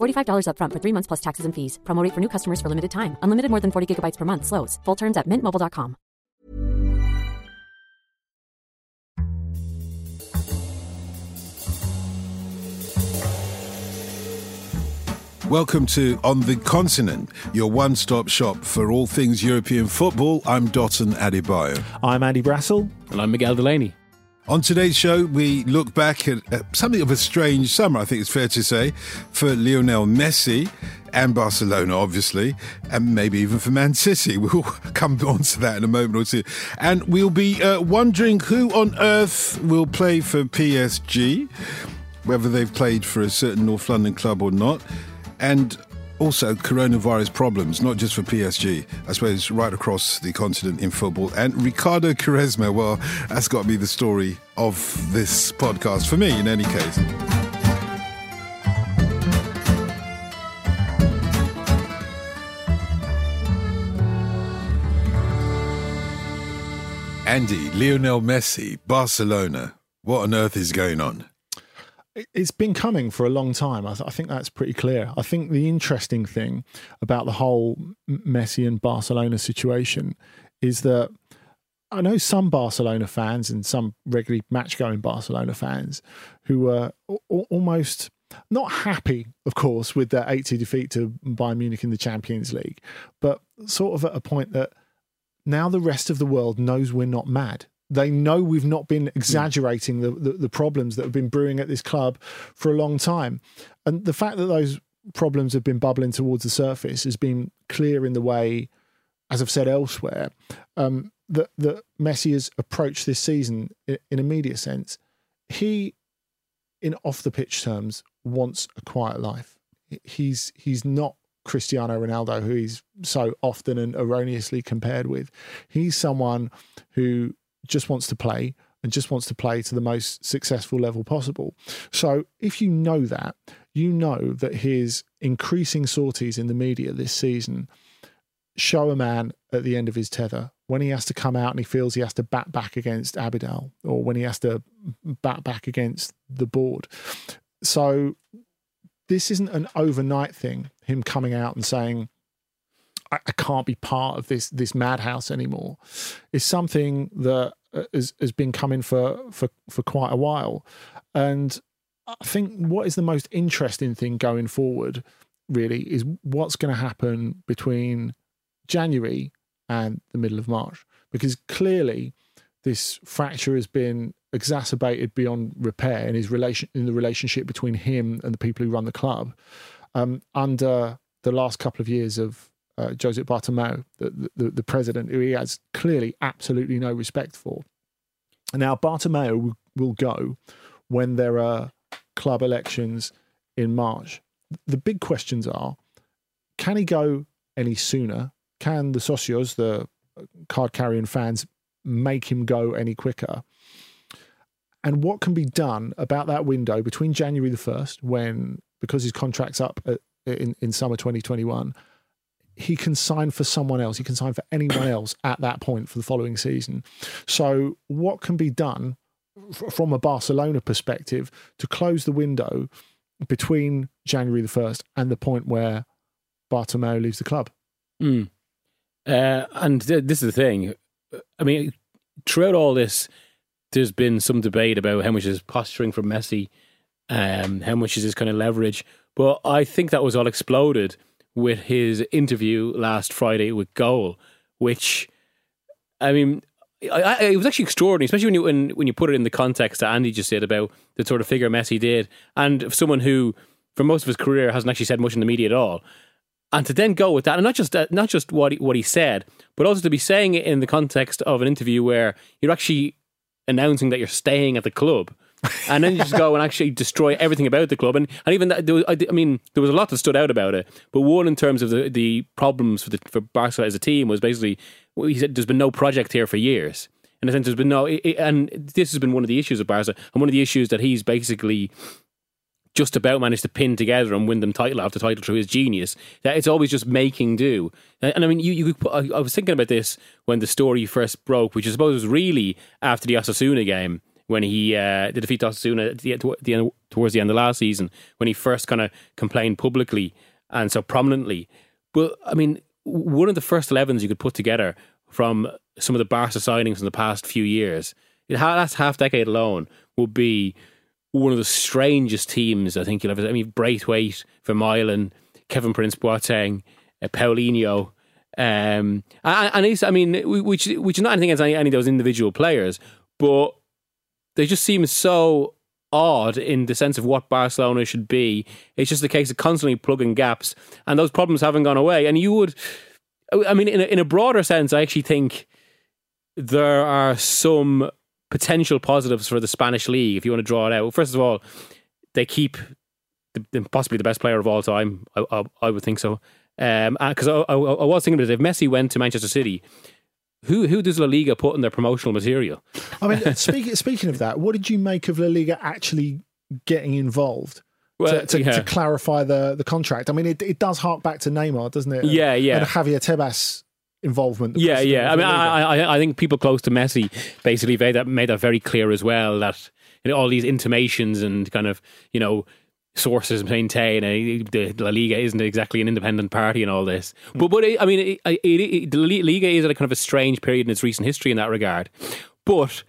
$45 upfront for three months plus taxes and fees. Promo rate for new customers for limited time. Unlimited more than 40 gigabytes per month. Slows. Full terms at mintmobile.com. Welcome to On the Continent, your one stop shop for all things European football. I'm Dotun Adebayo. I'm Andy Brassel. And I'm Miguel Delaney. On today's show, we look back at, at something of a strange summer, I think it's fair to say, for Lionel Messi and Barcelona, obviously, and maybe even for Man City. We'll come on to that in a moment or two. And we'll be uh, wondering who on earth will play for PSG, whether they've played for a certain North London club or not and also coronavirus problems, not just for PSG, I suppose right across the continent in football. And Ricardo Quaresma, well, that's got to be the story of this podcast for me, in any case. Andy, Lionel Messi, Barcelona. What on earth is going on? It's been coming for a long time. I, th- I, think that's pretty clear. I think the interesting thing about the whole Messi and Barcelona situation is that I know some Barcelona fans and some regularly match going Barcelona fans who were a- almost not happy, of course, with their 8 2 defeat to Bayern Munich in the Champions League, but sort of at a point that now the rest of the world knows we're not mad they know we've not been exaggerating the, the, the, problems that have been brewing at this club for a long time. And the fact that those problems have been bubbling towards the surface has been clear in the way, as I've said elsewhere, um, that, that Messi has approached this season in, in a media sense. He, in off the pitch terms, wants a quiet life. He's he's not Cristiano Ronaldo, who he's so often and erroneously compared with. He's someone who just wants to play and just wants to play to the most successful level possible. So if you know that, you know that his increasing sorties in the media this season show a man at the end of his tether when he has to come out and he feels he has to bat back against Abidal or when he has to bat back against the board. So this isn't an overnight thing, him coming out and saying, I, I can't be part of this this madhouse anymore is something that has, has been coming for, for for quite a while, and I think what is the most interesting thing going forward really is what's going to happen between January and the middle of March, because clearly this fracture has been exacerbated beyond repair in his relation in the relationship between him and the people who run the club. Um, under the last couple of years of uh, Josep Bartomeu, the, the, the, president, who he has clearly absolutely no respect for. Now, Bartomeu will, will go when there are club elections in March. The big questions are can he go any sooner? Can the socios, the card carrying fans, make him go any quicker? And what can be done about that window between January the 1st, when, because his contract's up at, in, in summer 2021, he can sign for someone else. He can sign for anyone else at that point for the following season. So, what can be done from a Barcelona perspective to close the window between January the 1st and the point where Bartomeu leaves the club? Mm. Uh, and th- this is the thing. I mean, throughout all this, there's been some debate about how much is posturing from Messi, um, how much is this kind of leverage. But I think that was all exploded with his interview last Friday with Goal, which I mean, I, I, it was actually extraordinary, especially when you when, when you put it in the context that Andy just said about the sort of figure Messi did, and someone who, for most of his career, hasn't actually said much in the media at all, and to then go with that, and not just not just what he, what he said, but also to be saying it in the context of an interview where you're actually announcing that you're staying at the club. And then you just go and actually destroy everything about the club. And, and even that, there was, I, I mean, there was a lot that stood out about it. But one, in terms of the, the problems for the for Barcelona as a team, was basically he said there's been no project here for years. In a sense, there's been no, it, it- and this has been one of the issues of Barca, and one of the issues that he's basically just about managed to pin together and win them title after title through his genius. That it's always just making do. And, I mean, you, you I, I was thinking about this when the story first broke, which I suppose was really after the Osasuna game when he uh, the defeat Osasuna at the, at the end, towards the end of last season when he first kind of complained publicly and so prominently. But I mean, one of the first 11s you could put together from some of the Barca signings in the past few years, ha- last half decade alone, would be one of the strangest teams I think you'll ever. I mean, Braithwaite, Vermaelen, Kevin Prince Boateng, uh, Paulinho. Um, and, and I mean, which which is not anything against any, any of those individual players, but they just seem so odd in the sense of what Barcelona should be. It's just a case of constantly plugging gaps, and those problems haven't gone away. And you would, I mean, in a, in a broader sense, I actually think there are some potential positives for the Spanish league if you want to draw it out. First of all, they keep the, possibly the best player of all time. I, I, I would think so. Um, uh, because I, I, I was thinking about it, if Messi went to Manchester City, who who does La Liga put in their promotional material? I mean, speaking speaking of that, what did you make of La Liga actually getting involved? Well, to, to, yeah. to clarify the, the contract. I mean, it, it does hark back to Neymar, doesn't it? Yeah, yeah. And Javier Tebas involvement. Yeah, yeah. I mean, I, I, I think people close to Messi basically made that made that very clear as well. That you know, all these intimations and kind of you know sources maintain uh, the La Liga isn't exactly an independent party and all this. But but it, I mean, it, it, the La Liga is at a kind of a strange period in its recent history in that regard. But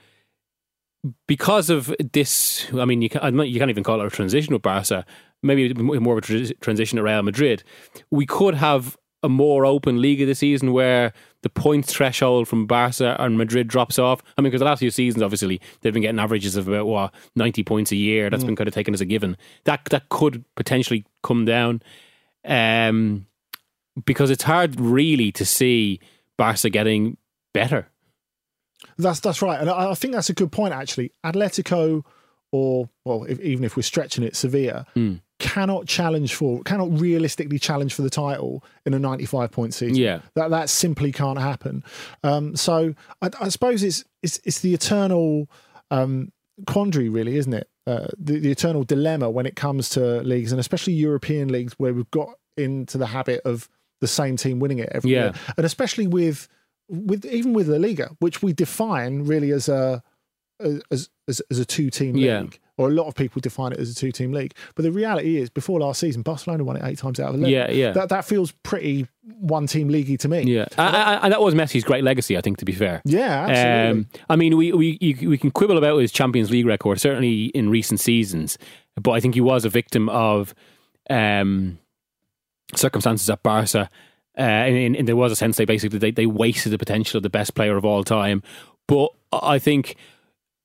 because of this, I mean, you can't, you can't even call it a transition with Barca. Maybe more of a tra- transition to Real Madrid. We could have a more open Liga this season where the points threshold from Barca and Madrid drops off. I mean, because the last few seasons, obviously, they've been getting averages of about what ninety points a year. That's been kind of taken as a given. That that could potentially come down, um, because it's hard really to see Barca getting better. That's that's right, and I, I think that's a good point. Actually, Atletico, or well, if, even if we're stretching it, Sevilla Hmm. Cannot challenge for, cannot realistically challenge for the title in a ninety-five point season. Yeah. that that simply can't happen. Um, so I, I suppose it's it's it's the eternal um, quandary, really, isn't it? Uh, the, the eternal dilemma when it comes to leagues, and especially European leagues, where we've got into the habit of the same team winning it every Yeah. year, and especially with with even with La Liga, which we define really as a as as, as a two team league, Yeah. Or a lot of people define it as a two team league. But the reality is, before last season, Barcelona won it eight times out of eleven. Yeah, yeah. That that feels pretty one team leaguey to me. Yeah, and, and- and that was Messi's great legacy, I think. To be fair, Yeah, absolutely. Um, I mean, we we you, we can quibble about his Champions League record, certainly in recent seasons, but I think he was a victim of um, circumstances at Barca. Uh, and, and there was a sense they basically they, they wasted the potential of the best player of all time. But I think,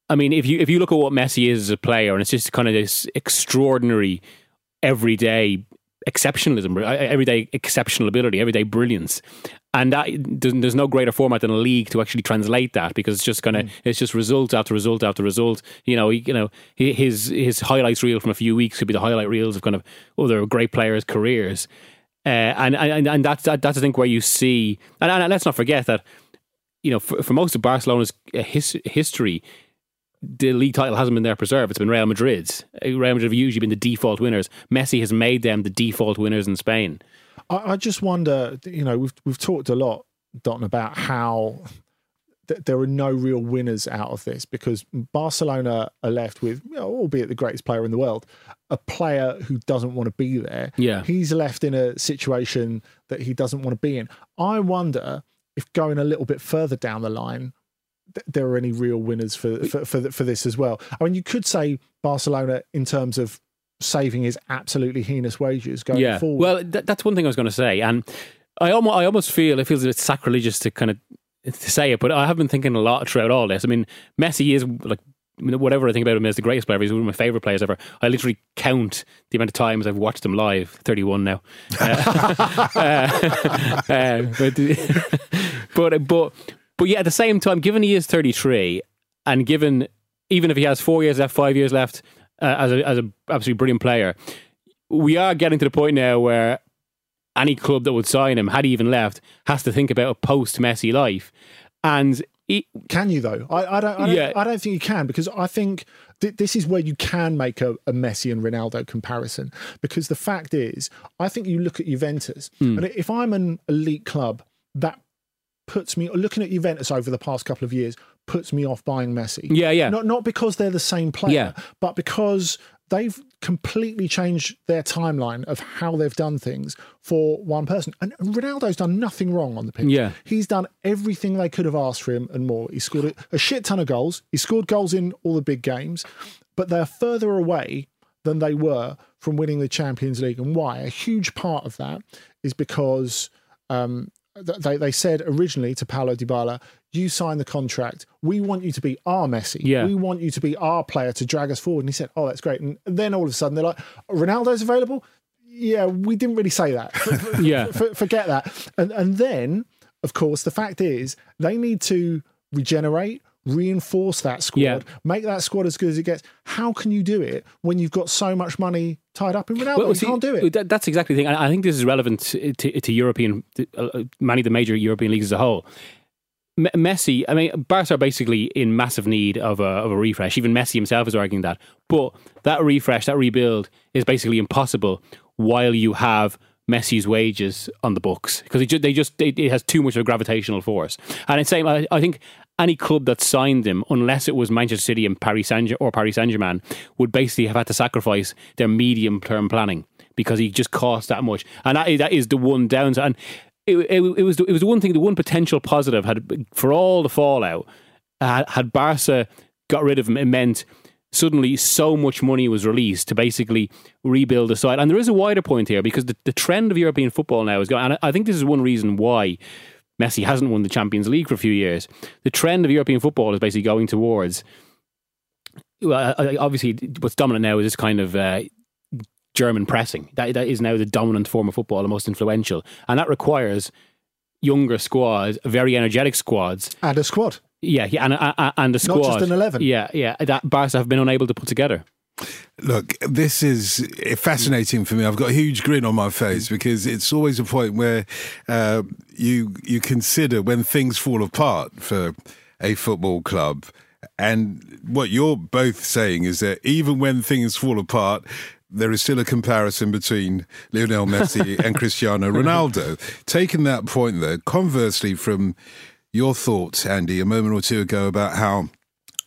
I mean, if you if you look at what Messi is as a player, and it's just kind of this extraordinary, everyday exceptionalism, everyday exceptional ability, everyday brilliance, and that there's, there's no greater format than a league to actually translate that because it's just kind of it's just result after result after result. You know, he, you know his his highlights reel from a few weeks could be the highlight reels of kind of other great players' careers. Uh, and, and and that's that, that's I think where you see, and, and let's not forget that you know for, for most of Barcelona's uh, his, history, the league title hasn't been their preserve. It's been Real Madrid's. Uh, Real Madrid have usually been the default winners. Messi has made them the default winners in Spain. I, I just wonder, you know, we've we've talked a lot, Don, about how th- there are no real winners out of this because Barcelona are left with, you know, albeit the greatest player in the world, a player who doesn't want to be there. Yeah. he's left in a situation that he doesn't want to be in. I wonder if going a little bit further down the line. Th- There are any real winners for for for, for this as well? I mean, you could say Barcelona in terms of saving his absolutely heinous wages going yeah. forward. Well, th- that's one thing I was going to say, and I almost I almost feel it feels a bit sacrilegious to kind of to say it, but I have been thinking a lot throughout all this. I mean, Messi is like whatever I think about him as the greatest player, he's one of my favorite players ever. I literally count the amount of times I've watched him live. Thirty-one now. Uh, uh, uh, but, but but but yeah, at the same time, given he is thirty-three, and given even if he has four years left, five years left uh, as a as a absolutely brilliant player, we are getting to the point now where any club that would sign him, had he even left, has to think about a post-Messi life. And he, Can you though? I, I don't. I don't, Yeah. I don't think you can because I think th- this is where you can make a, a Messi and Ronaldo comparison. Because the fact is, I think you look at Juventus, Hmm. and if I'm an elite club, that puts me looking at Juventus over the past couple of years puts me off buying Messi. Yeah, yeah. Not not because they're the same player, Yeah. but because they've completely changed their timeline of how they've done things for one person. And Ronaldo's done nothing wrong on the pitch. Yeah. He's done everything they could have asked for him and more. He scored a, shit ton of goals. He scored goals in all the big games, but they're further away than they were from winning the Champions League. And why? A huge part of that is because um, they, they said originally to Paulo Dybala, you sign the contract. We want you to be our Messi. Yeah. We want you to be our player to drag us forward. And he said, oh, that's great. And then all of a sudden they're like, Ronaldo's available? Yeah, we didn't really say that. Yeah. forget that. And, and then, of course, the fact is they need to regenerate, reinforce that squad, Yeah. make that squad as good as it gets. How can you do it when you've got so much money tied up in Ronaldo? you see, can't do it. that- that's exactly the thing. And I think this is relevant to, to, to European, uh, many of the major European leagues as a whole. M- Messi, I mean, Barca are basically in massive need of a, of a refresh. Even Messi himself is arguing that. But that refresh, that rebuild, is basically impossible while you have Messi's wages on the books because it, ju- they just it, it has too much of a gravitational force. And it's same. I, I think any club that signed him, unless it was Manchester City and Paris Saint or Paris Saint Germain, would basically have had to sacrifice their medium term planning because he just cost that much. And that is, the one downside. And it, it, it was the, it was the one thing, the one potential positive had for all the fallout had, had Barca got rid of him. It meant suddenly so much money was released to basically rebuild the side. And there is a wider point here because the, the trend of European football now is going. And I think this is one reason why Messi hasn't won the Champions League for a few years. The trend of European football is basically going towards. Well, obviously, what's dominant now is this kind of uh, German pressing. That that is now the dominant form of football, the most influential, and that requires younger squads, very energetic squads. and a squad. Yeah, yeah, and and, and a squad, just an 11. Yeah, yeah, that Barca have been unable to put together. Look, this is fascinating for me. I've got a huge grin on my face because it's always a point where uh, you you consider when things fall apart for a football club, and what you're both saying is that even when things fall apart. There is still a comparison between Lionel Messi and Cristiano Ronaldo. Taking that point, though, conversely, from your thoughts, Andy, a moment or two ago about how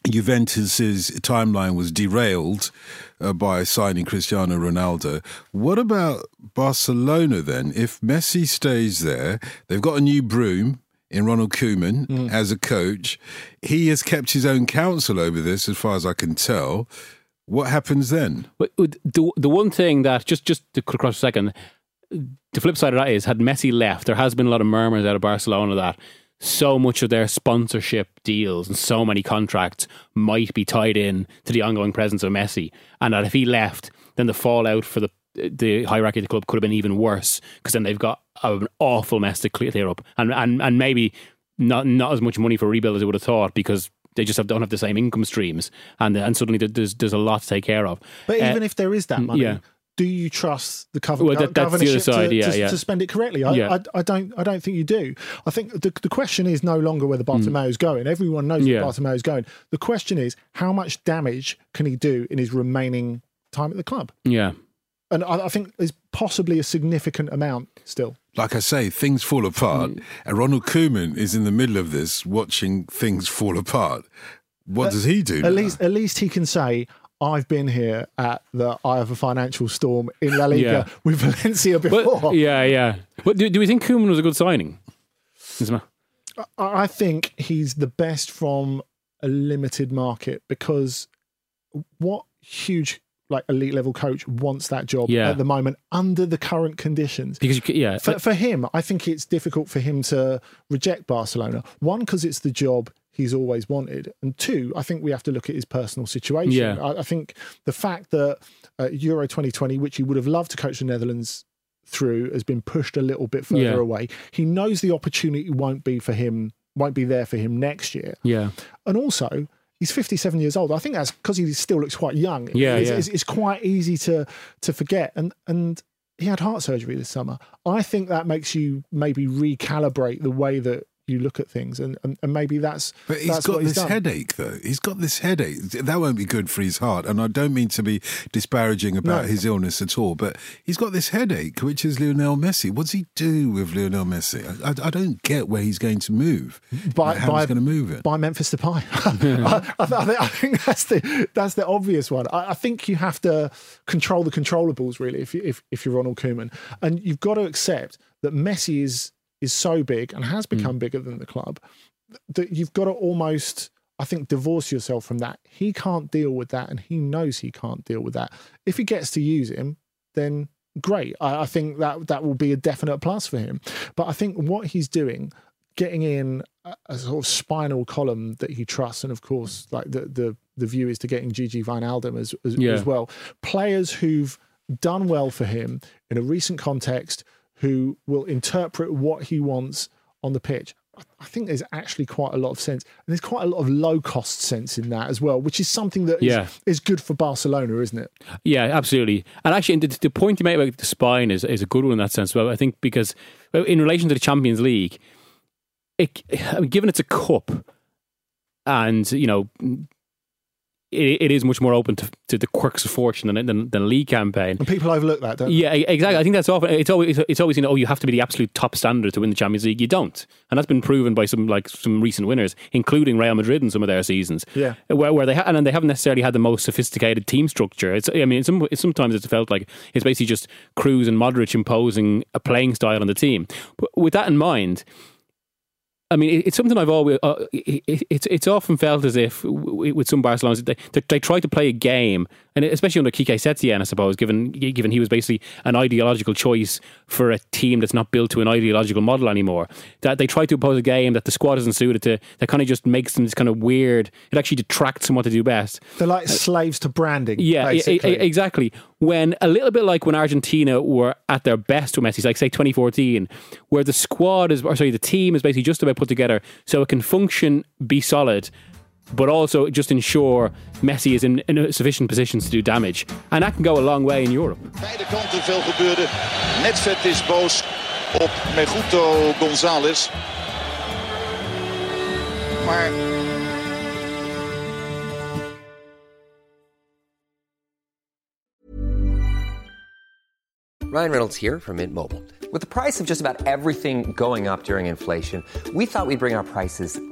Juventus's timeline was derailed uh, by signing Cristiano Ronaldo. What about Barcelona then? If Messi stays there, they've got a new broom in Ronald Koeman as a coach. He has kept his own counsel over this, as far as I can tell. What happens then? But the the one thing that just just to cut across a second, the flip side of that is had Messi left, there has been a lot of murmurs out of Barcelona that so much of their sponsorship deals and so many contracts might be tied in to the ongoing presence of Messi, and that if he left, then the fallout for the the hierarchy of the club could have been even worse because then they've got an awful mess to clear up, and and and maybe not not as much money for rebuild as they would have thought because. They just have, don't have the same income streams, and and suddenly there's there's a lot to take care of. But Uh, even if there is that money, yeah. Do you trust the cover- Well, that- that's the governorship side, to, yeah, to, yeah. to spend it correctly? I, Yeah. I, I don't. I don't think you do. I think the, the question is no longer where the whether Bartomeu's going. Everyone knows Mm. Yeah. where Bartomeu's going. The question is how much damage can he do in his remaining time at the club? yeah, And I, I think there's possibly a significant amount still. Like I say, things fall apart, and Ronald Koeman is in the middle of this, watching things fall apart. What does he do? now? At least, at least he can say. I've been here at the eye of a financial storm in La Liga Yeah. with Valencia before. but, yeah, yeah. But do, do we think Koeman was a good signing? I I think he's the best from a limited market because what huge like elite level coach wants that job Yeah. at the moment under the current conditions. because you, yeah, For, uh for him, I think it's difficult for him to reject Barcelona. One, because it's the job he's always wanted, and two, I think we have to look at his personal situation. Yeah. I, I think the fact that uh, Euro 2020, which he would have loved to coach the Netherlands through, has been pushed a little bit further Yeah. away. He knows the opportunity won't be for him, won't be there for him next year yeah, and also he's 57 years old. I think that's because he still looks quite young. Yeah, it's, yeah. It's, it's quite easy to to forget. And and he had heart surgery this summer. I think that makes you maybe recalibrate the way that you look at things, and and, and maybe that's But he's that's got he's this done. headache, though. He's got this headache. That won't be good for his heart. And I don't mean to be disparaging about No. his illness at all, but he's got this headache, which is Lionel Messi. What does he do with Lionel Messi? I, I, I don't get where he's going to move. By- how by- he's going to move it. by Memphis Depay. I, I, I think that's the that's the obvious one. I, I think you have to control the controllables really if you, if if you're Ronald Koeman, and you've got to accept that Messi is is so big and has become mm. bigger than the club that you've got to almost. I think divorce yourself from that. He can't deal with that, and he knows he can't deal with that. If he gets to use him, then great. I, I think that that will be a definite plus for him. But I think what he's doing, getting in a, a sort of spinal column that he trusts, and of course, like the the the view is to getting Gigi Wijnaldum as as, Yeah. as well. Players who've done well for him in a recent context, who will interpret what he wants on the pitch. I- think there's actually quite a lot of sense, and there's quite a lot of low cost sense in that as well, which is something that is, Yeah. is good for Barcelona, isn't it? yeah, absolutely. And actually, the, the point you made about the spine is, is a good one in that sense. Well, I think because in relation to the Champions League, it, I mean, given it's a cup, and you know. It, it is much more open to, to the quirks of fortune than, than, than a league campaign. And people overlook that, don't they? Yeah, exactly. I think that's often it's always it's always you know oh you have to be the absolute top standard to win the Champions League. You don't, and that's been proven by some like some recent winners, including Real Madrid in some of their seasons. Yeah. where, where they ha- and they haven't necessarily had the most sophisticated team structure. It's I mean some, sometimes it's felt like it's basically just Kroos and Modric imposing a playing style on the team. But with that in mind. I mean, it's something I've always. Uh, it, it- it's it's often felt as if with some Barcelona's they they try to play a game, and especially under Kike Setien, I suppose, given given he was basically an ideological choice for a team that's not built to an ideological model anymore. That they try to impose a game that the squad isn't suited to. That kind of just makes them this kind of weird. It actually detracts from what they do best. They're like uh, slaves to branding. Yeah, e- e- exactly. When a little bit like when Argentina were at their best with Messi, like say 2014, where the squad is, or sorry, the team is basically just about put together so it can function, be solid, but also just ensure Messi is in, in a sufficient positions to do damage, and that can go a long way in Europe. Beide kanten veel gebeurde. Netvet is boos op Meguto González. Maar Ryan Reynolds here from Mint Mobile. With the price of just about everything going up during inflation, we thought we'd bring our prices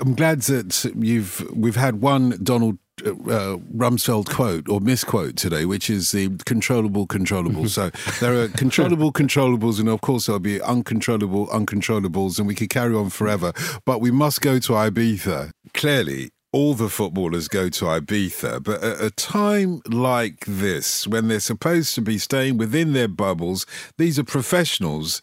I'm glad that you've we've had one Donald uh, uh, Rumsfeld quote or misquote today, which is the controllable controllable. so there are controllable controllables, and of course there'll be uncontrollable uncontrollables, and we could carry on forever. But we must go to Ibiza. Clearly, all the footballers go to Ibiza, but at a time like this, when they're supposed to be staying within their bubbles, these are professionals.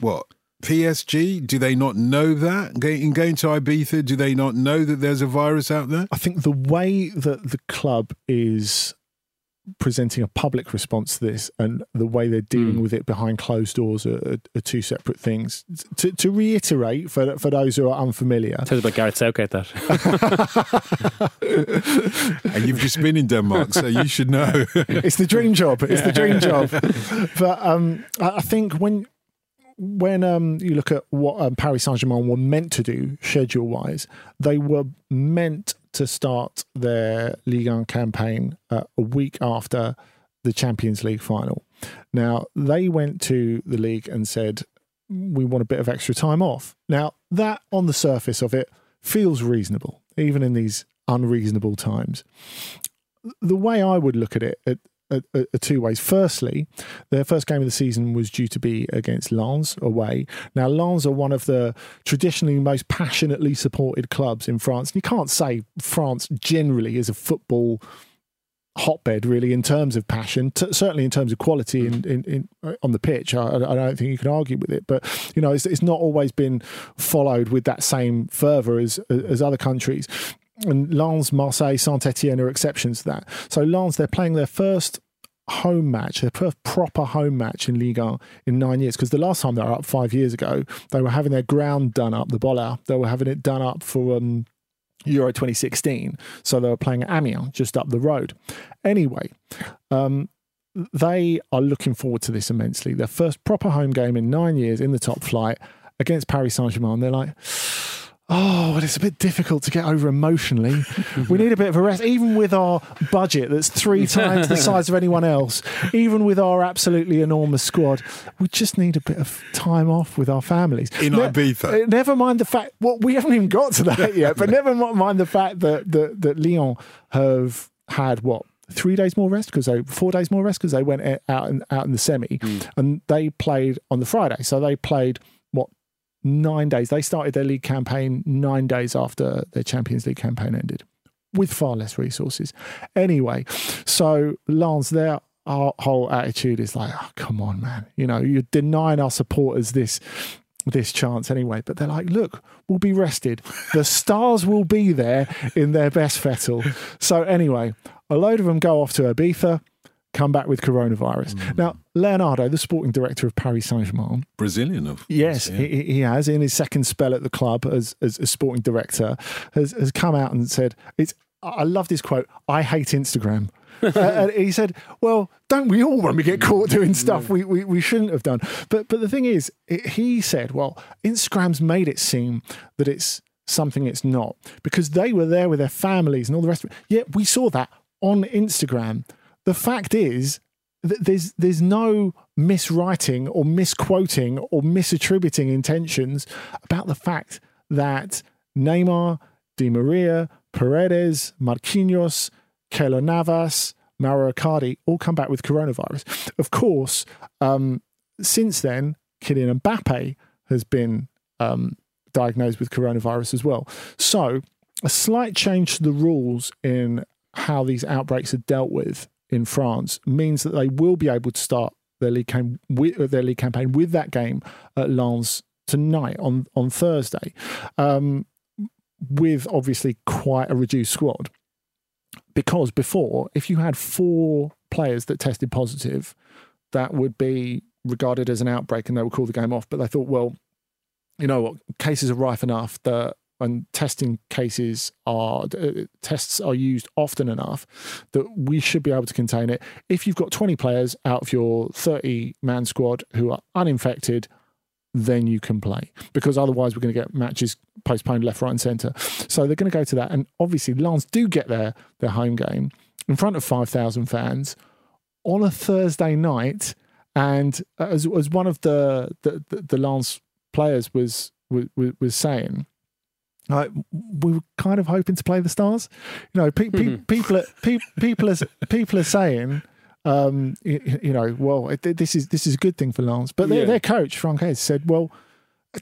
What? PSG? Do they not know that? Going- In going to Ibiza, do they not know that there's a virus out there? I think the way that the club is presenting a public response to this and the way they're dealing Mm. with it behind closed doors are, are, are two separate things. To, to reiterate, for, for those who are unfamiliar, Tells about Gareth Southgate that. And you've just been in Denmark, so you should know. it's the dream job. It's the dream job. But um, I I think when when um, you look at what um, Paris Saint Germain were meant to do schedule wise, they were meant to start their Ligue 1 campaign uh, a week after the Champions League final. Now, they went to the league and said, we want a bit of extra time off. Now, that on the surface of it feels reasonable, even in these unreasonable times. The way I would look at it two ways. Firstly, their first game of the season was due to be against Lens away. Now, Lens are one of the traditionally most passionately supported clubs in France. And you can't say France generally is a football hotbed really in terms of passion t- certainly in terms of quality in, in, in on the pitch I, I, don't think you can argue with it but you know it's, it's not always been followed with that same fervor as as other countries and Lens, Marseille, Saint Etienne are exceptions to that. So Lens, they're playing their first home match, their first proper home match in Ligue 1 in nine years. Because the last time they were up five years ago, they were having their ground done up, the Bollaert. They were having it done up for um, Euro 2016. So they were playing Amiens, just up the road. Anyway, um, they are looking forward to this immensely. Their first proper home game in nine years in the top flight against Paris Saint Germain. They're like, Oh, but it's a bit difficult to get over emotionally. we need a bit of a rest, even with our budget that's three times the size of anyone else, even with our absolutely enormous squad. We just need a bit of time off with our families. In ne- Ibiza. Uh, never mind the fact, well, we haven't even got to that yet, but never mind the fact that, that, that Lyon have had what? Three days more rest because they four days more rest because they went out in, out in the semi mm. and they played on the Friday. So they played nine days. They started their league campaign nine days after their Champions League campaign ended with far less resources. Anyway, so Lens, their whole attitude is like, oh, come on, man. You know, you're denying our supporters this this chance anyway. But they're like, look, we'll be rested. The stars will be there in their best fettle. So anyway, a load of them go off to Ibiza come back with coronavirus. Mm. Now, Leonardo, the sporting director of Paris Saint Germain, Brazilian, of yes, yeah. he, he, has in his second spell at the club as as a sporting director, has has come out and said, "It's." I love this quote. I hate Instagram. uh, and he said, "Well, don't we all when we get caught doing stuff we, we, we shouldn't have done?" But but the thing is, it, he said, "Well, Instagram's made it seem that it's something it's not because they were there with their families and all the rest of it. Yet we saw that on Instagram the fact is that there's there's no miswriting or misquoting or misattributing intentions about the fact that Neymar, Di Maria, Paredes, Marquinhos, Keylor Navas, Mauro Icardi all come back with coronavirus. Of course, um, since then, Kylian Mbappe has been um, diagnosed with coronavirus as well. So, a slight change to the rules in how these outbreaks are dealt with in France means that they will be able to start their league, cam- with, their league campaign with that game at Lens tonight on, on Thursday, um, with obviously quite a reduced squad. Because before, if you had four players that tested positive, that would be regarded as an outbreak and they would call the game off. But they thought, well, you know what, cases are rife enough that and testing cases are uh, tests are used often enough that we should be able to contain it. If you've got 20 players out of your 30 man squad who are uninfected, then you can play because otherwise we're going to get matches postponed left, right, and centre. So they're going to go to that, and obviously Lens do get their their home game in front of 5,000 fans on a Thursday night, and as as one of the the, the, the Lens players was was, was saying like we were kind of hoping to play the stars. You know, pe- pe- mm-hmm. people are pe- people are people are saying, um, you, you, know, well, this is this is a good thing for Lens. But their, yeah. their coach Franck Haise said, well.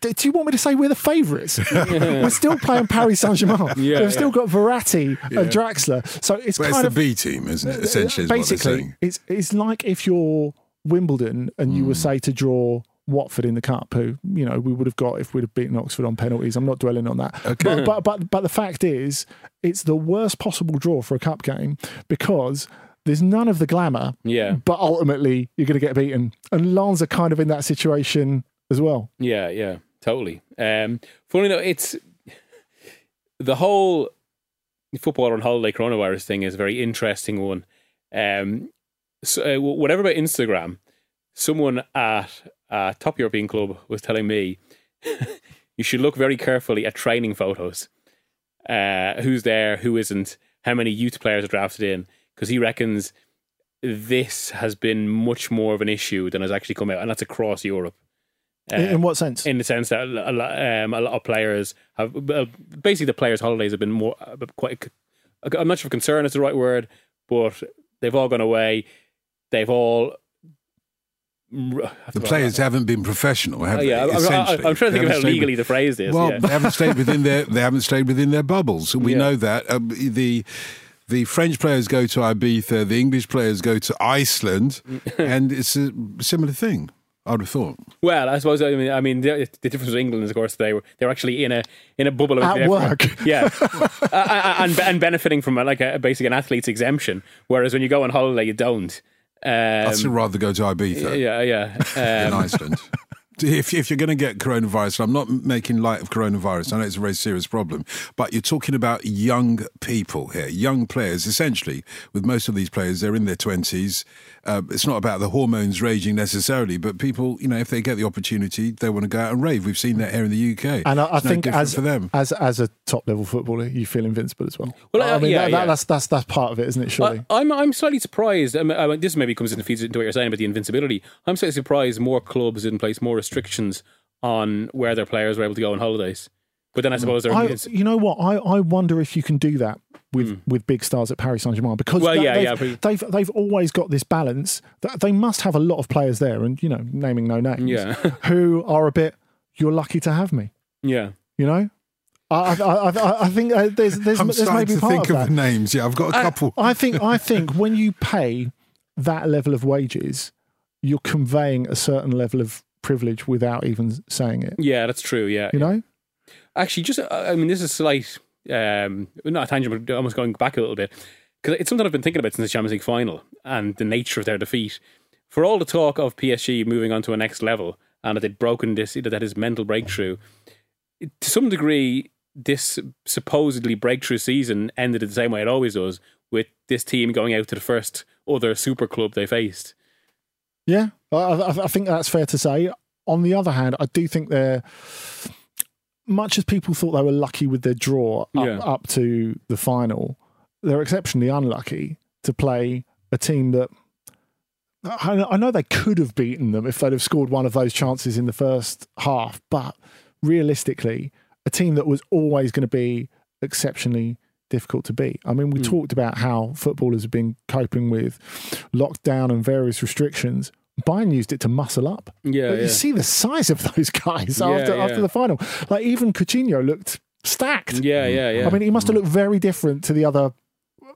Do you want me to say we're the favourites? we're still playing Paris Saint Germain. Yeah, They've still got Verratti yeah. and Draxler. So it's well, kind it's of the B team, isn't it? Essentially, basically, it's it's like if you're Wimbledon and you mm. were say to draw Watford in the cup, who you know we would have got if we'd have beaten Oxford on penalties. I'm not dwelling on that. Okay. But, but but but the fact is, it's the worst possible draw for a cup game because there's none of the glamour. Yeah. But ultimately, you're going to get beaten, and Lens are kind of in that situation as well. Yeah, yeah, totally. Um, funny though, it's the whole football on holiday coronavirus thing is a very interesting one. Um, so uh, whatever about Instagram someone at a top European club was telling me you should look very carefully at training photos. Uh, who's there, who isn't, how many youth players are drafted in, because he reckons this has been much more of an issue than has actually come out, and that's across Europe. Uh, in, in what sense? in the sense that a lot, um, a lot of players have uh, basically the players' holidays have been more uh, quite. I'm not sure if concern is the right word, but they've all gone away. They've all. The players haven't been professional, have Oh, yeah, they? I'm, I'm, Essentially. I'm trying to think of how legally with- to phrase is. Well, yeah. they haven't stayed within their they haven't stayed within their bubbles. We Yeah. know that um, the the French players go to Ibiza, the English players go to Iceland, and it's a similar thing. I would have thought. Well, I suppose I mean, I mean the, the difference with England is, of course, they were they were actually in a in a bubble At yeah, work. yeah, uh, and and benefiting from a, like a basically an athlete's exemption. Whereas when you go on holiday, you don't. Um, I'd still rather go to Ibiza yeah, yeah. than Um, Iceland. If, if you're going to get coronavirus, I'm not making light of coronavirus. I know it's a very serious problem, but you're talking about young people here, young players. Essentially, with most of these players, they're in their 20s. Uh, it's not about the hormones raging necessarily, but people, you know, if they get the opportunity, they want to go out and rave. We've seen that here in the UK. and I, I no think as for them. as as a top level footballer, you feel invincible as well. Well, I uh, mean, yeah, that, yeah. That, that's that's that's part of it, isn't it? Surely. I, I'm I'm slightly surprised. I mean, I mean, this maybe comes into feeds into what you're saying about the invincibility. I'm slightly surprised more clubs didn't place more restrictions on where their players were able to go on holidays. But then I suppose they're I, it's- you know what? I, I wonder if you can do that with, with big stars at Paris Saint Germain because. Well, that- yeah, they've, yeah, but- they've they've always got this balance. That they must have a lot of players there, and you know, naming no names, Yeah. who are a bit. You're lucky to have me. yeah. You know, I I, I, I- I think uh, there's there's, I'm there's maybe to part think of of, that. the names. Yeah, I've got a couple. I think I think when you pay that level of wages, you're conveying a certain level of privilege without even saying it. Yeah, that's true. Yeah, You know, Actually, just uh, I mean, this is slight, um, not a tangent, but almost going back a little bit because it's something I've been thinking about since the Champions League final and the nature of their defeat. For all the talk of PSG moving on to a next level and that they'd broken this, that mental breakthrough, to some degree, this supposedly breakthrough season ended the same way it always does, with this team going out to the first other super club they faced. Yeah, I, I think that's fair to say. On the other hand, I do think they're much as people thought they were lucky with their draw up, Yeah. up to the final. They're exceptionally unlucky to play a team that I know, they could have beaten them if they'd have scored one of those chances in the first half, but realistically, a team that was always going to be exceptionally difficult to beat. I mean, we Hmm. talked about how footballers have been coping with lockdown and various restrictions. Bayern used it to muscle up. Yeah, But yeah. You see the size of those guys Yeah, after yeah. after the final. Like even Coutinho looked stacked. Yeah, mm. yeah, yeah. I mean, he must have mm. looked very different to the other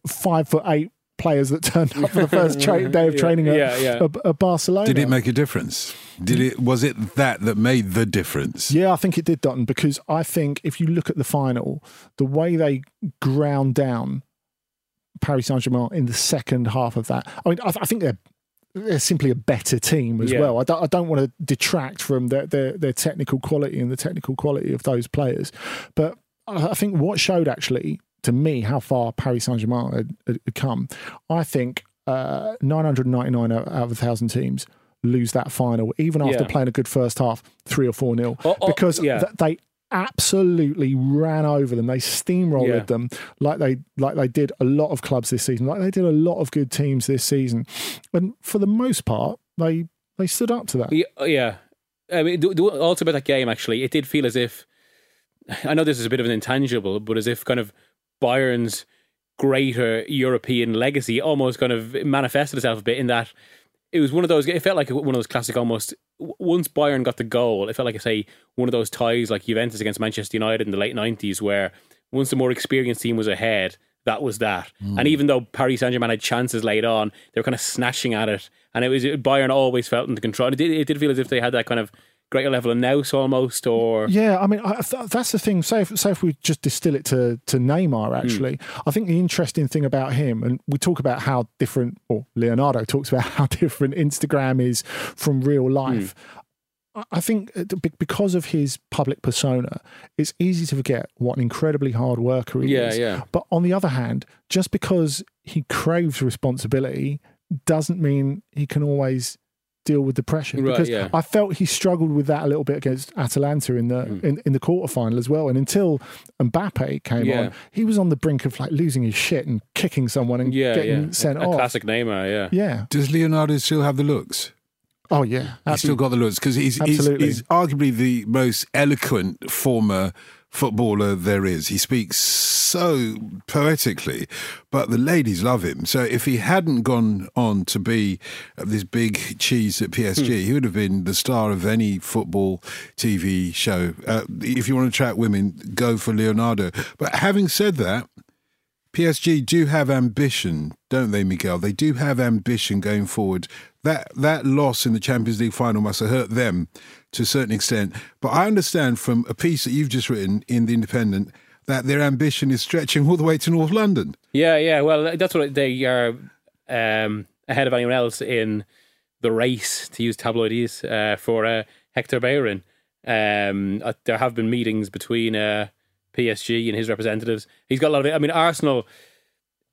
five foot eight players that turned up for the first tra- day of Yeah, training at, yeah, yeah. at- at Barcelona. Did it make a difference? Did it? Was it that that made the difference? Yeah, I think it did, Dotun, because I think if you look at the final, the way they ground down Paris Saint Germain in the second half of that, I mean, I, I think they're they're simply a better team as Yeah. well. I don't, I don't want to detract from their, their their technical quality and the technical quality of those players, but I think what showed actually to me how far Paris Saint Germain had, had come. I think uh, 999 out out of a thousand teams lose that final, even after Yeah. playing a good first half, three or four nil, Oh, oh, because yeah. th- they absolutely ran over them. They steamrolled Yeah. them like they like they did a lot of clubs this season, like they did a lot of good teams this season, and for the most part, they they stood up to that. Yeah, oh, yeah. I mean, also about that game, actually, it did feel as if I know this is a bit of an intangible, but as if kind of Bayern's greater European legacy almost kind of manifested itself a bit in that it was one of those. It felt like one of those classic almost. Once Bayern got the goal, it felt like I say one of those ties like Juventus against Manchester United in the late nineties, where once the more experienced team was ahead, that was that. And mm. even though Paris Saint Germain had chances late on, they were kind of snatching at it, and it was Bayern always felt in the control. It did, it did feel as if they had that kind of greater level of nous almost, or Yeah, I mean I, th- that's the thing. Say if, say if we just distill it to to Neymar, actually, I think the interesting thing about him, and we talk about how different, or Leonardo talks about how different Instagram is from real life. I- I think uh, because of his public persona, it's easy to forget what an incredibly hard worker he Yeah, is. yeah. But on the other hand, just because he craves responsibility doesn't mean he can always deal with the pressure Right, because yeah. I felt he struggled with that a little bit against Atalanta in the Hmm. in, in the quarterfinal as well. And until Mbappe came Yeah. on, he was on the brink of like losing his shit and kicking someone and Yeah, getting yeah. sent a off. classic Neymar, yeah. Yeah. Does Leonardo still have the looks? Oh yeah. He's still got the looks because he's, he's, he's arguably the most eloquent former footballer there is. He speaks so poetically, but the ladies love him. So if he hadn't gone on to be this big cheese at PSG, he would have been the star of any football TV show. Uh, if you want to attract women, go for Leonardo. But having said that, PSG do have ambition, don't they, Miguel? They do have ambition going forward. That that loss in the Champions League final must have hurt them to a certain extent. But I understand from a piece that you've just written in the Independent that their ambition is stretching all the way to North London. Yeah, yeah. Well, that's what they are um, ahead of anyone else in the race, to use tabloids, uh, for uh, Hector Bellerin. Um, uh, there have been meetings between uh, PSG and his representatives. He's got a lot of. I mean, Arsenal,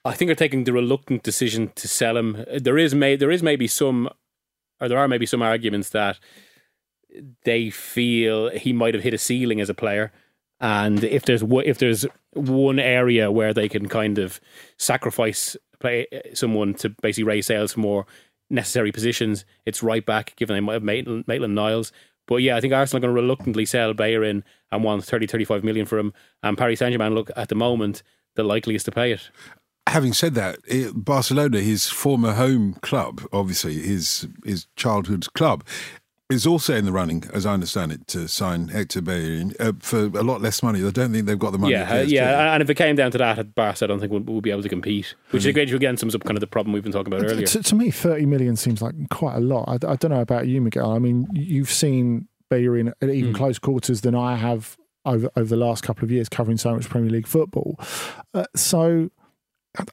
I think, are taking the reluctant decision to sell him. There is may there is maybe some, or there are maybe some arguments that they feel he might have hit a ceiling as a player. And if there's if there's one area where they can kind of sacrifice play someone to basically raise sales for more necessary positions, it's right back. Given they might have Maitland, Maitland Niles, but yeah, I think Arsenal are going to reluctantly sell Bellerin and want 30, 35 million for him. And Paris Saint Germain look at the moment the likeliest to pay it. Having said that, it, Barcelona, his former home club, obviously his his childhood club, is also in the running, as I understand it, to sign Hector Bellerin uh, for a lot less money. I don't think they've got the money. Yeah, uh, yeah, and if it came down to that at Barca, I don't think we'll, we'll be able to compete. Which again, again sums up kind of the problem we've been talking about earlier. To, to me, 30 million seems like quite a lot. I, I don't know about you, Miguel. I mean, you've seen Bellerin at even Hmm. close quarters than I have over, over the last couple of years covering so much Premier League football. Uh, so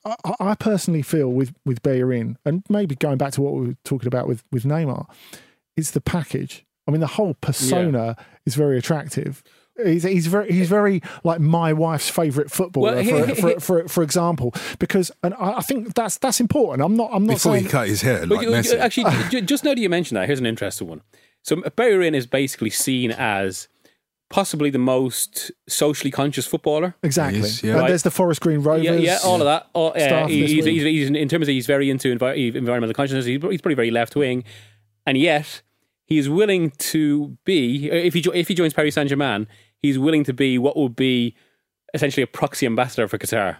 I, I- I personally feel with, with Bellerin, and maybe going back to what we were talking about with, with Neymar, it's the package. I mean, the whole persona is very attractive. He's, he's very he's very like my wife's favorite footballer, Well, for, he- for, he- for for example, because and I, I think that's that's important. I'm not I'm not Before saying he cut his hair like you- Messi. actually, just now that you mentioned that, here's an interesting one. So Bellerin is basically seen as possibly the most socially conscious footballer. Exactly. Yes, yeah. Right. there's the Forest Green Rovers. Yeah, yeah, all of that. All, uh, Staff he- this he's, he's, he's, in terms of he's very into envi- environmental consciousness. He's, he's probably very left wing, and yet he's willing to be if he jo- if he joins Paris Saint Germain, he's willing to be what would be essentially a proxy ambassador for Qatar.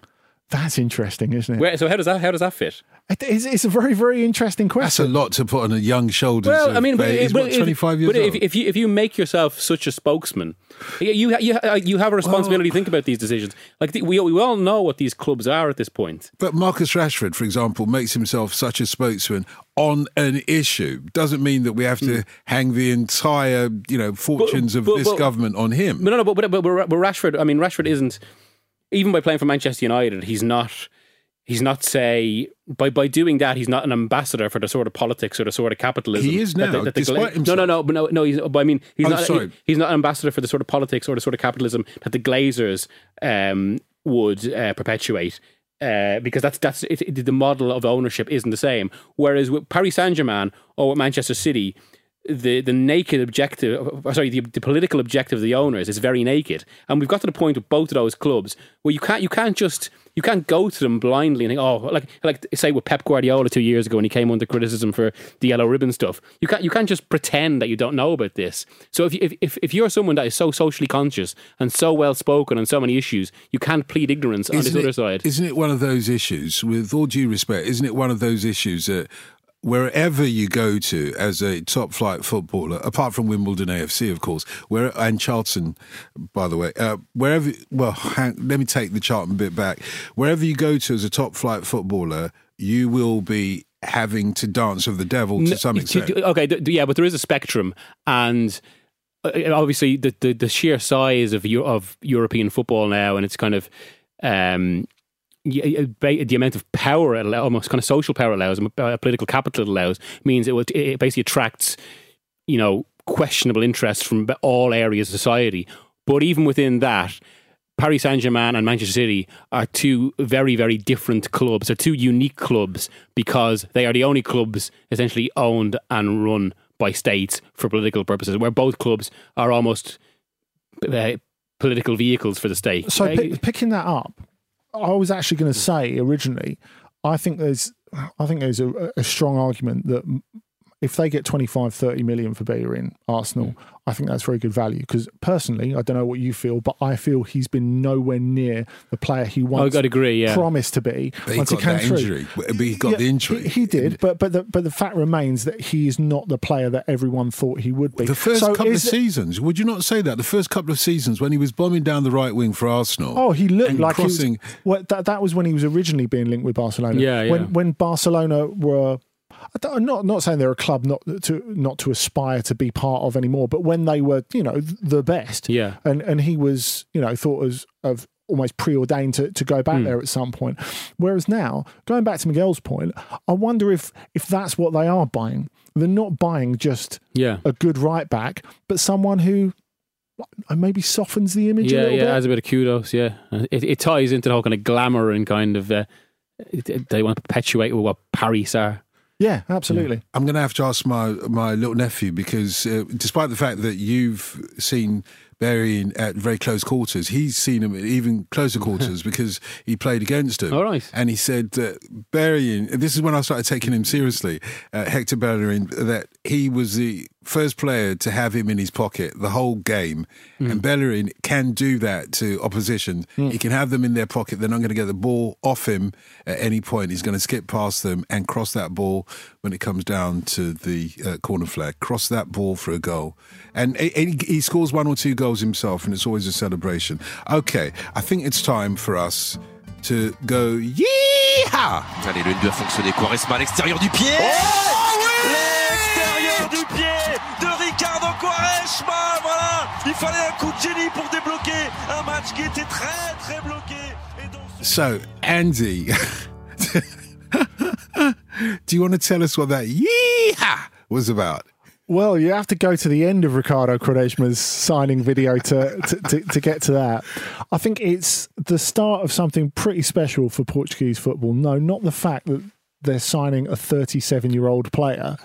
That's interesting, isn't it? Where, so how does that how does that fit? It's, it's a very, very interesting question. That's question. a lot to put on a young shoulders. Well, I mean, but, Bellerin. he's but what, if- 25 years but old. if, if you if you make yourself such a spokesman, you you you have a responsibility to think about these decisions. Like the, we we all know what these clubs are at this point. But Marcus Rashford, for example, makes himself such a spokesman on an issue. Doesn't mean that we have to hang the entire, you know, fortunes of Hmm. but- this but- government on him. But no, no, but but, but, but Rashford. I mean, Rashford isn't even by playing for Manchester United. He's not. He's not say by by doing that. He's not an ambassador for the sort of politics or the sort of capitalism. He is that now, the despite no, no, no, but no, no. He's, but I mean, he's Oh, not. he- he's not an ambassador for the sort of politics or the sort of capitalism that the Glazers um, would uh, perpetuate. Uh, because that's that's it, it- the model of ownership isn't the same. Whereas with Paris Saint Germain or with Manchester City, the the naked objective, uh, sorry, the, the political objective of the owners is very naked, and we've got to the point with both of those clubs where you can't you can't just you can't go to them blindly and think, oh, like like say with Pep Guardiola two years ago when he came under criticism for the yellow ribbon stuff. You can't you can't just pretend that you don't know about this. So if you, if if, you're someone that is so socially conscious and so well spoken on so many issues, you can't plead ignorance on this Isn't other side. Isn't it one of those issues, with all due respect, isn't it one of those issues that wherever you go to as a top flight footballer, apart from Wimbledon AFC, of course, where and Charlton, by the way, uh, wherever, well, hang, let me take the Charlton bit back. Wherever you go to as a top flight footballer, you will be having to dance with the devil to some extent. Okay, yeah, but there is a spectrum, and uh, obviously the, the, the sheer size of of European football now, and it's kind of um, y- y- ba- the amount of power it allows, almost kind of social power it allows, and uh, political capital it allows, means it, would, it basically attracts, you know, questionable interest from all areas of society. But even within that, Paris Saint Germain and Manchester City are two very, very different clubs. They're two unique clubs because they are the only clubs essentially owned and run by states for political purposes, where both clubs are almost uh, political vehicles for the state. So pick, picking that up, I was actually going to say originally, I think there's, I think there's a, a strong argument that if they get 25, 30 million for Bellerin, Arsenal, Mm. I think that's very good value. Because personally, I don't know what you feel, but I feel he's been nowhere near the player he once I'd agree, yeah. promised to be. But he once got came that through. But he got Yeah, the injury. He, he did, but but the but the fact remains that he is not the player that everyone thought he would be. The first So couple of seasons, would you not say that? The first couple of seasons when he was bombing down the right wing for Arsenal. Oh, he looked like crossing. he was, well, that that was when he was originally being linked with Barcelona. Yeah, yeah. When when Barcelona were. I'm not not saying they're a club not to not to aspire to be part of anymore, but when they were, you know, the best, Yeah. and and he was, you know, thought as of almost preordained to, to go back there at some point. Whereas now, going back to Miguel's point, I wonder if if that's what they are buying. They're not buying just Yeah. a good right back, but someone who uh, maybe softens the image a Yeah, little yeah, bit. adds a bit of kudos. Yeah, it, it ties into the whole kind of glamour and kind of uh, they want to perpetuate what Paris are. Yeah, absolutely. I'm going to have to ask my my little nephew because, uh, despite the fact that you've seen Bellerin, at very close quarters, he's seen him at even closer quarters because he played against him. All right. And he said that this is when I started taking him seriously, uh, Hector Bellerin, that he was the first player to have him in his pocket the whole game. And Bellerin can do that to opposition. He can have them in their pocket. They're not going to get the ball off him at any point. He's going to skip past them and cross that ball when it comes down to the uh, corner flag. Cross that ball for a goal. And he, he- he scores one or two goals himself, and it's always a celebration. Okay, I think it's time for us to go yeehaw! Allez, le N2 a fonctionné. Quaresma à l'extérieur du pied. Oh, oui L'extérieur du pied de Ricardo Quaresma. Voilà, il fallait un coup de génie pour débloquer un match qui était très très bloqué. Et donc, So, Andy, do you want to tell us what that yeehaw was about? Well, you have to go to the end of Ricardo Quaresma's signing video to, to, to, to get to that. I think it's the start of something pretty special for Portuguese football. No, not the fact that they're signing a 37 year old player.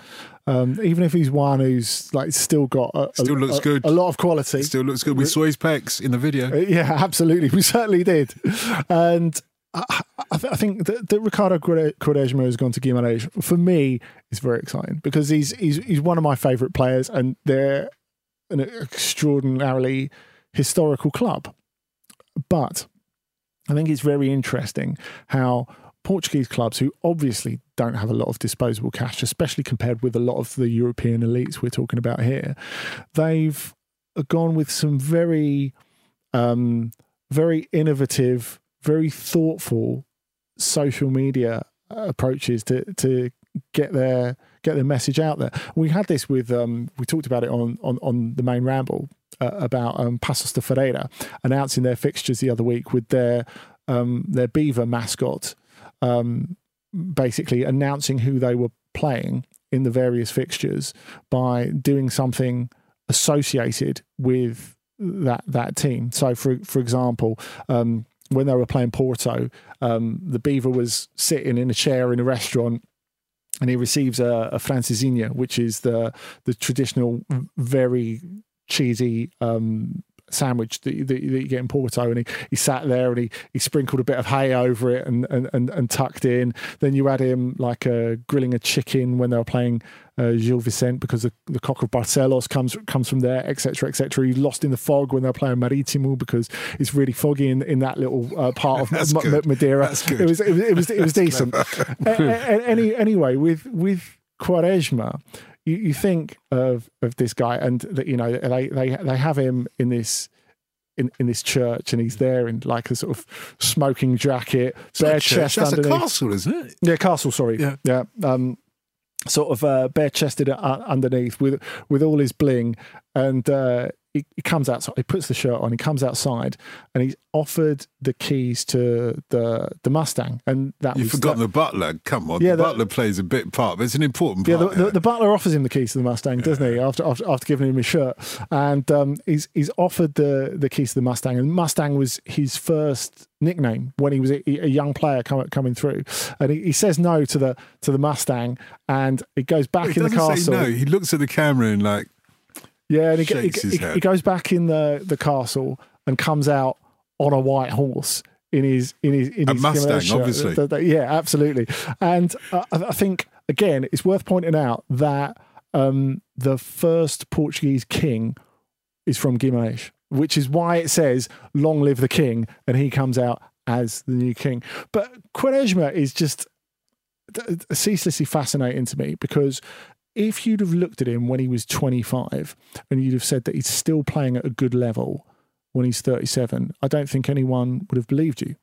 Um, even if he's one who's like still got a, Still a- looks a- good. a lot of quality. Still looks good. We saw his pecs in the video. Uh, Yeah, absolutely. We certainly did. And I, I, th- I think that, that Ricardo Quare- Quaresma has gone to Guimarães for me is very exciting because he's he's he's one of my favourite players, and they're an extraordinarily historical club. But I think it's very interesting how Portuguese clubs, who obviously don't have a lot of disposable cash, especially compared with a lot of the European elites we're talking about here, they've gone with some very, um, very innovative, very thoughtful social media approaches to to get their get their message out there. We had this with um, we talked about it on on, on the main ramble uh, about um, Paços de Ferreira announcing their fixtures the other week with their um, their beaver mascot, um, basically announcing who they were playing in the various fixtures by doing something associated with that that team. So, for for example, um, when they were playing Porto, um, the Beaver was sitting in a chair in a restaurant. And he receives a, a francesinha, which is the the traditional, very cheesy um, sandwich that, you- that, you- get in Porto. And he, he sat there and he, he sprinkled a bit of hay over it and, and, and, and tucked in. Then you had him like uh, grilling a chicken when they were playing uh, Gil Vicente because the, the cock of Barcelos comes comes from there, etc., etc. He lost in the fog when they were playing Maritimo because it's really foggy in, in that little uh, part of That's Ma- good. Madeira. That's good. It was it was it was, it was decent. A- a- any anyway, with with Quaresma, you, you think of of this guy, and that you know they they they have him in this. In, in this church, and he's there in like a sort of smoking jacket, It's bare chest That's a castle, isn't it? Yeah, castle. Sorry. Yeah. yeah. Um, sort of uh, bare chested uh, underneath with with all his bling, and uh, he, he comes outside, he puts the shirt on, he comes outside, and he's offered the keys to the the Mustang, and that You've was forgotten the butler. Come on, Yeah, the the- butler plays a big part, but it's an important Yeah, part. the, the, the butler offers him the keys to the Mustang, doesn't he? After after, after giving him his shirt, and um, he's he's offered the the keys to the Mustang, and Mustang was his first nickname when he was a, a young player coming coming through, and he, he says no to the to the Mustang, and he goes back in the castle. say no. He looks at the camera and like, Yeah, and he, he, his he- head. he goes back in the, the castle and comes out on a white horse in his in his in A his Mustang, shirt. obviously. Th- th- yeah, absolutely. And uh, I I think again, it's worth pointing out that um, the first Portuguese king is from Guimarães, which is why it says "Long live the king," and he comes out as the new king. But Quaresma is just ceaselessly fascinating to me because if you'd have looked at him when he was 25 and you'd have said that he's still playing at a good level when he's 37, I don't think anyone would have believed you.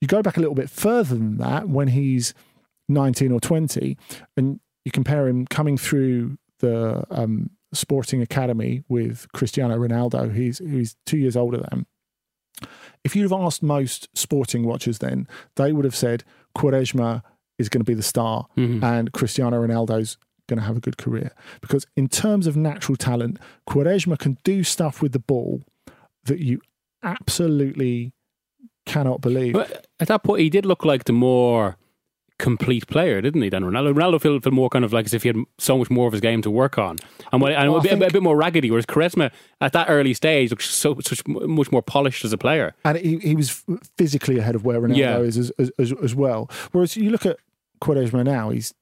You go back a little bit further than that when he's 19 or 20 and you compare him coming through the um, sporting academy with Cristiano Ronaldo, he's, who's two years older than him. If you'd have asked most sporting watchers then, they would have said Quaresma is going to be the star and Cristiano Ronaldo's going to have a good career. Because in terms of natural talent, Quaresma can do stuff with the ball that you absolutely cannot believe. But at that point, he did look like the more complete player, didn't he? Than Ronaldo. Ronaldo felt, felt more kind of like as if he had so much more of his game to work on, and, and Well, a, bit, think- a bit more raggedy. Whereas Quaresma at that early stage looks so such much more polished as a player. and he, he was physically ahead of where Ronaldo Yeah. is as, as, as, as well. Whereas you look at Quaresma now, he's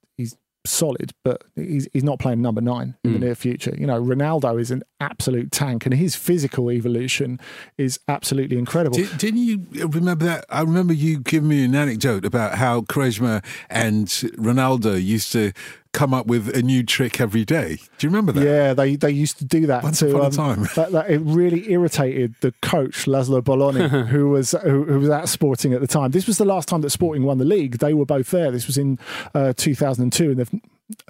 solid, but he's he's not playing number nine in the mm. near future. You know, Ronaldo is an absolute tank, and his physical evolution is absolutely incredible. Did, didn't you remember that? I remember you giving me an anecdote about how Quaresma and Ronaldo used to come up with a new trick every day. Do you remember that? Yeah, they they used to do that. Once to, upon a um, time. That, that it really irritated the coach Laszlo Boloni, who was who, who was at Sporting at the time. This was the last time that Sporting won the league. They were both there. This was in uh, 2002, and they've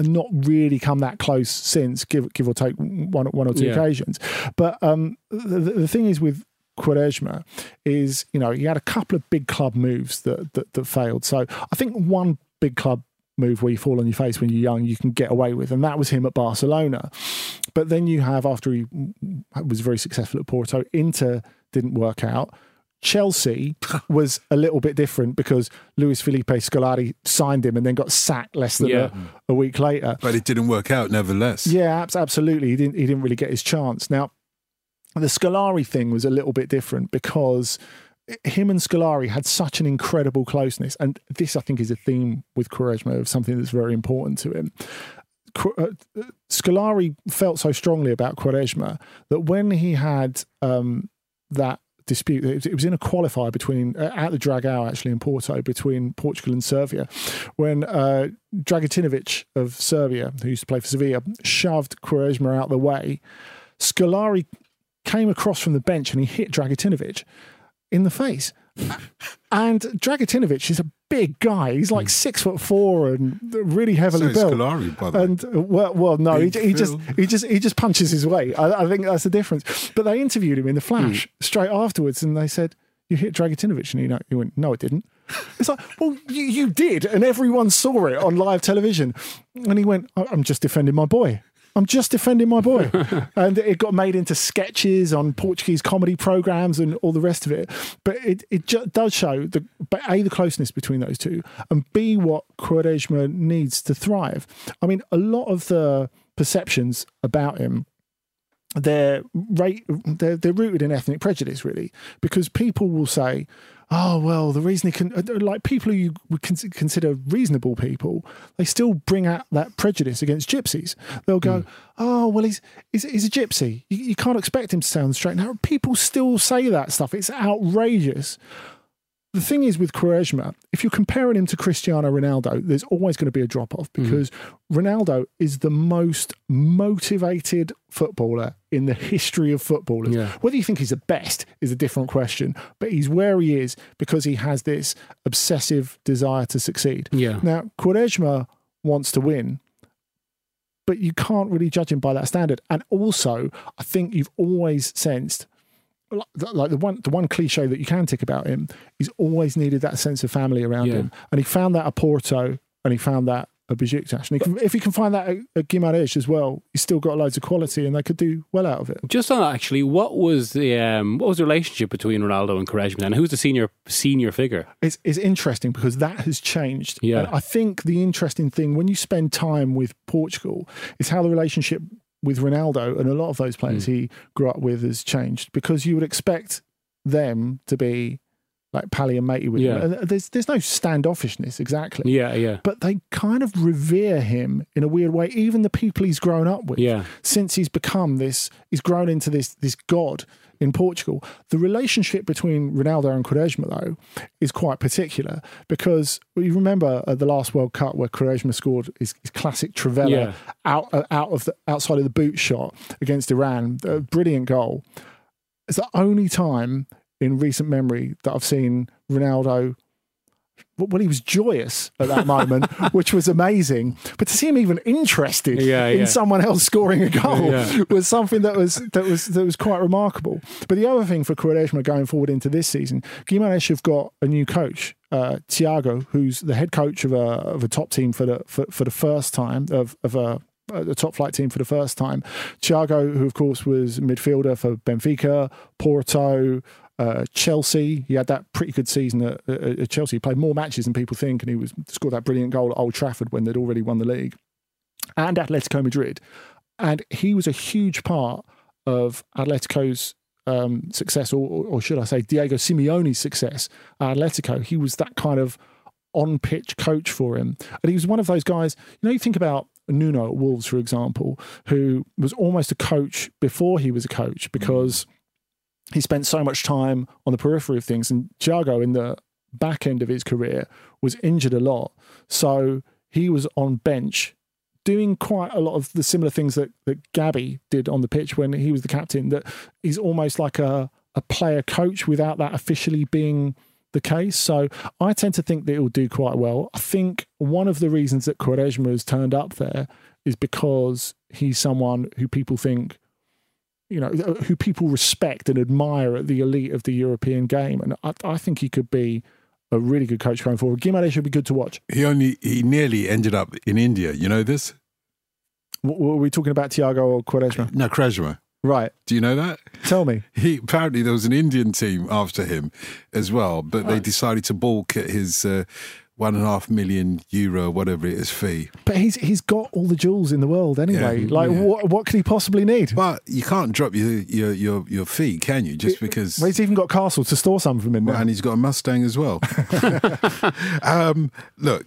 not really come that close since, give give or take one one or two Yeah. occasions. But um, the, the the thing is with Quaresma is you know he had a couple of big club moves that, that that failed. So I think one big club move where you fall on your face when you're young you can get away with and that was him at Barcelona but then you have after he was very successful at Porto Inter didn't work out Chelsea was a little bit different because Luis Felipe Scolari signed him and then got sacked less than Yeah. a, a week later But it didn't work out, nevertheless. yeah, absolutely. He didn't. He didn't really get his chance. Now, the Scolari thing was a little bit different because him and Scolari had such an incredible closeness, and this I think is a theme with Quaresma of something that's very important to him. Uh, Scolari felt so strongly about Quaresma that when he had um, that dispute, it was, in a qualifier between uh, at the Dragao actually in Porto between Portugal and Serbia, when uh, Dragutinovic of Serbia, who used to play for Sevilla, shoved Quaresma out the way. Scolari came across from the bench and he hit Dragutinovic in the face. and Dragutinovic is a big guy. He's like six foot four and really heavily So built. Scolari, by the way. And uh, well, well, no, he, he just he just he just punches his way. I, I think that's the difference. But they interviewed him in the Flash straight afterwards, and they said, "You hit Dragutinovic," and he, no, he went, "No, it didn't." It's like, well, you, you did, and everyone saw it on live television. And he went, "I'm just defending my boy." I'm just defending my boy. and it got made into sketches on Portuguese comedy programs and all the rest of it. But it, it ju- does show the but A, the closeness between those two, and B, what Quaresma needs to thrive. I mean, a lot of the perceptions about him they're, ra- they're they're rooted in ethnic prejudice, really, because people will say, "Oh, well, the reason he can uh, like people who you would consider reasonable people, they still bring out that prejudice against gypsies. They'll go, "Oh, well, he's he's, he's a gypsy. You, you can't expect him to sound straight." Now, people still say that stuff. It's outrageous. The thing is with Quaresma, if you're comparing him to Cristiano Ronaldo, there's always going to be a drop off mm. because Ronaldo is the most motivated footballer in the history of footballers. Yeah. Whether you think he's the best is a different question, but he's where he is because he has this obsessive desire to succeed. Yeah. Now, Quaresma wants to win, but you can't really judge him by that standard. And also, I think you've always sensed like the one the one cliche that you can tick about him, he's always needed that sense of family around Yeah. him, and he found that at Porto, and he found that at Besiktas. And he can, if he can find that at, at Guimarães as well, he's still got loads of quality, and they could do well out of it. Just on that, actually, what was the um, what was the relationship between Ronaldo and Quaresma? And who's the senior senior figure? It's, it's interesting because that has changed. Yeah. And I think the interesting thing when you spend time with Portugal is how the relationship with Ronaldo and a lot of those players Hmm. he grew up with has changed because you would expect them to be like pally and matey with Yeah. him. And there's there's no standoffishness exactly. Yeah, yeah, But they kind of revere him in a weird way. Even the people he's grown up with, Yeah. since he's become this, he's grown into this this god in Portugal. The relationship between Ronaldo and Quaresma, though, is quite particular because well, you remember at the last World Cup where Quaresma scored his, his classic trivela Yeah. out uh, out of the outside of the boot shot against Iran, a brilliant goal. It's the only time in recent memory that I've seen Ronaldo. Well, he was joyous at that moment, which was amazing. But to see him even interested Yeah, in yeah. someone else scoring a goal Yeah. was something that was that was that was quite remarkable. But the other thing for Quaresma going forward into this season, Guimarães have got a new coach, uh, Tiago, who's the head coach of a of a top team for the for, for the first time of of a a top flight team for the first time. Thiago, who of course was midfielder for Benfica, Porto, uh, Chelsea. He had that pretty good season at, at, Chelsea. He played more matches than people think, and he was scored that brilliant goal at Old Trafford when they'd already won the league. And Atletico Madrid, and he was a huge part of Atletico's um, success, or, or should I say, Diego Simeone's success at Atletico. He was that kind of on pitch coach for him. And he was one of those guys, you know, you think about Nuno at Wolves, for example, who was almost a coach before he was a coach because he spent so much time on the periphery of things. And Thiago, in the back end of his career, was injured a lot. So he was on bench doing quite a lot of the similar things that, that Gabi did on the pitch when he was the captain, that he's almost like a, a player coach without that officially being the case. So I tend to think that it will do quite well. I think one of the reasons that Quaresma has turned up there is because he's someone who people think, you know, who people respect and admire at the elite of the European game. And I, I think he could be a really good coach going forward. Guimaraes should be good to watch. He only he nearly ended up in India. You know this? W- Were we talking about Thiago or Quaresma? No, Quaresma. Right. Do you know that? Tell me. He apparently there was an Indian team after him as well, but they decided to balk at his uh, one and a half million euro, whatever it is, fee. But he's he's got all the jewels in the world anyway. Yeah, like yeah. what what could he possibly need? But you can't drop your your your, your fee, can you? Just because. Well, he's even got Castle to store some from in there. Well, and he's got a Mustang as well. um, look,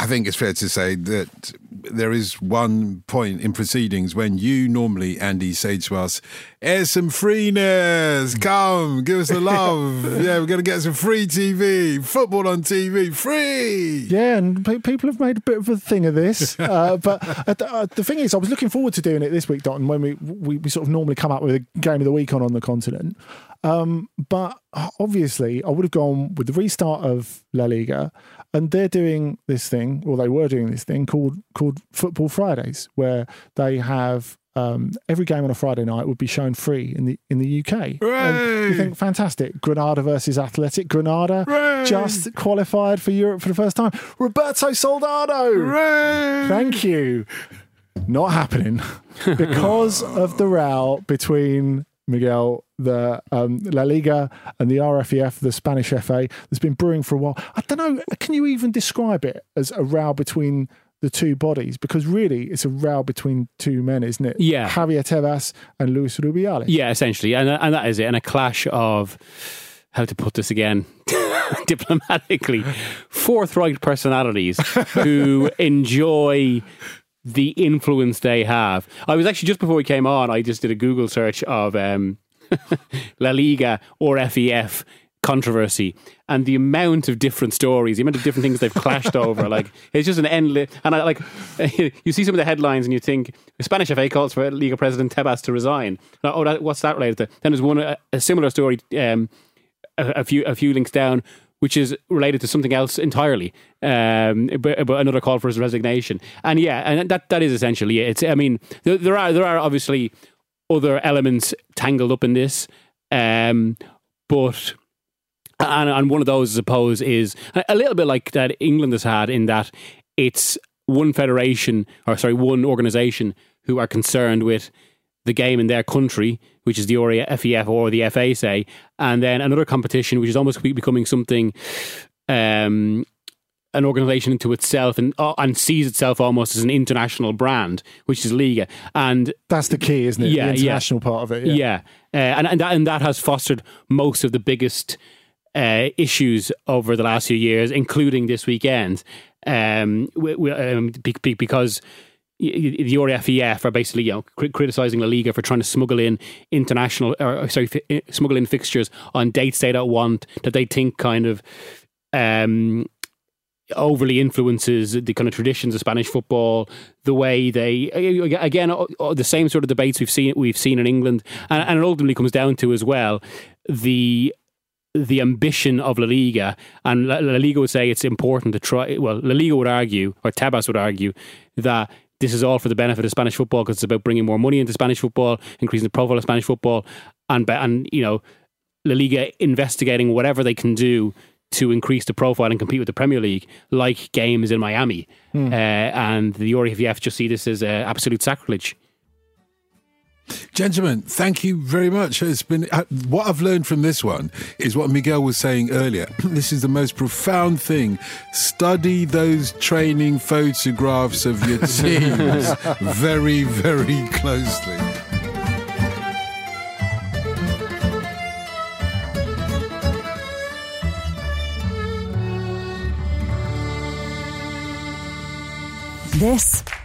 I think it's fair to say that there is one point in proceedings when you normally, Andy, say to us, Here's some freeness. Come, give us the love. yeah, we're going to get some free TV, football on TV, free. Yeah, and pe- people have made a bit of a thing of this. Uh, but uh, the, uh, thing is, I was looking forward to doing it this week, Don. when we, we, we sort of normally come up with a game of the week on on the continent. Um, but obviously, I would have gone with the restart of La Liga, and they're doing this thing, or they were doing this thing called called Football Fridays, where they have um, every game on a Friday night would be shown free in the in the UK. You think fantastic? Granada versus Athletic. Granada Hooray! just qualified for Europe for the first time. Roberto Soldado. Hooray! Thank you. Not happening because of the row between Miguel, the um, La Liga, and the RFEF, the Spanish FA. That's been brewing for a while. I don't know. Can you even describe it as a row between the two bodies? Because really, it's a row between two men, isn't it? Yeah. Javier Tebas and Luis Rubiales. Yeah, essentially, and and that is it, and a clash of how to put this again diplomatically, forthright personalities who enjoy the influence they have. I was actually just before we came on, I just did a Google search of um, La Liga or FEF controversy and the amount of different stories, the amount of different things they've clashed over. Like it's just an endless. And I like you see some of the headlines and you think Spanish FA calls for Liga president Tebas to resign. Now, Oh, that, what's that related to? Then there's one a, a similar story. Um, a, a few a few links down. Which is related to something else entirely, um, but, but another call for his resignation. And yeah, and that that is essentially it. It's, I mean, there, there are there are obviously other elements tangled up in this, um, but and, and one of those, I suppose, is a little bit like that England has had in that it's one federation or sorry, one organisation who are concerned with the game in their country, which is the FEF or the FA, say, and then another competition which is almost becoming something. Um, an organization into itself and uh, and sees itself almost as an international brand, which is Liga, and that's the key, isn't it? Yeah, the international yeah. part of it. Yeah, yeah. Uh, and and that and that has fostered most of the biggest uh, issues over the last few years, including this weekend, um, we, we, um, because the RFEF are basically you know criticizing La Liga for trying to smuggle in international or sorry fi- smuggle in fixtures on dates they don't want that they think kind of um, overly influences the kind of traditions of Spanish football, the way they again the same sort of debates we've seen we've seen in England, and, and it ultimately comes down to as well the the ambition of La Liga, and La, Liga would say it's important to try. Well, La Liga would argue, or Tebas would argue, that this is all for the benefit of Spanish football because it's about bringing more money into Spanish football, increasing the profile of Spanish football, and and you know, La Liga investigating whatever they can do to increase the profile and compete with the Premier League, like games in Miami, mm. uh, and the RFEF just see this as uh, absolute sacrilege. Gentlemen, thank you very much. It's been uh, what I've learned from this one is what Miguel was saying earlier. this is the most profound thing. Study those training photographs of your teams very, very closely. This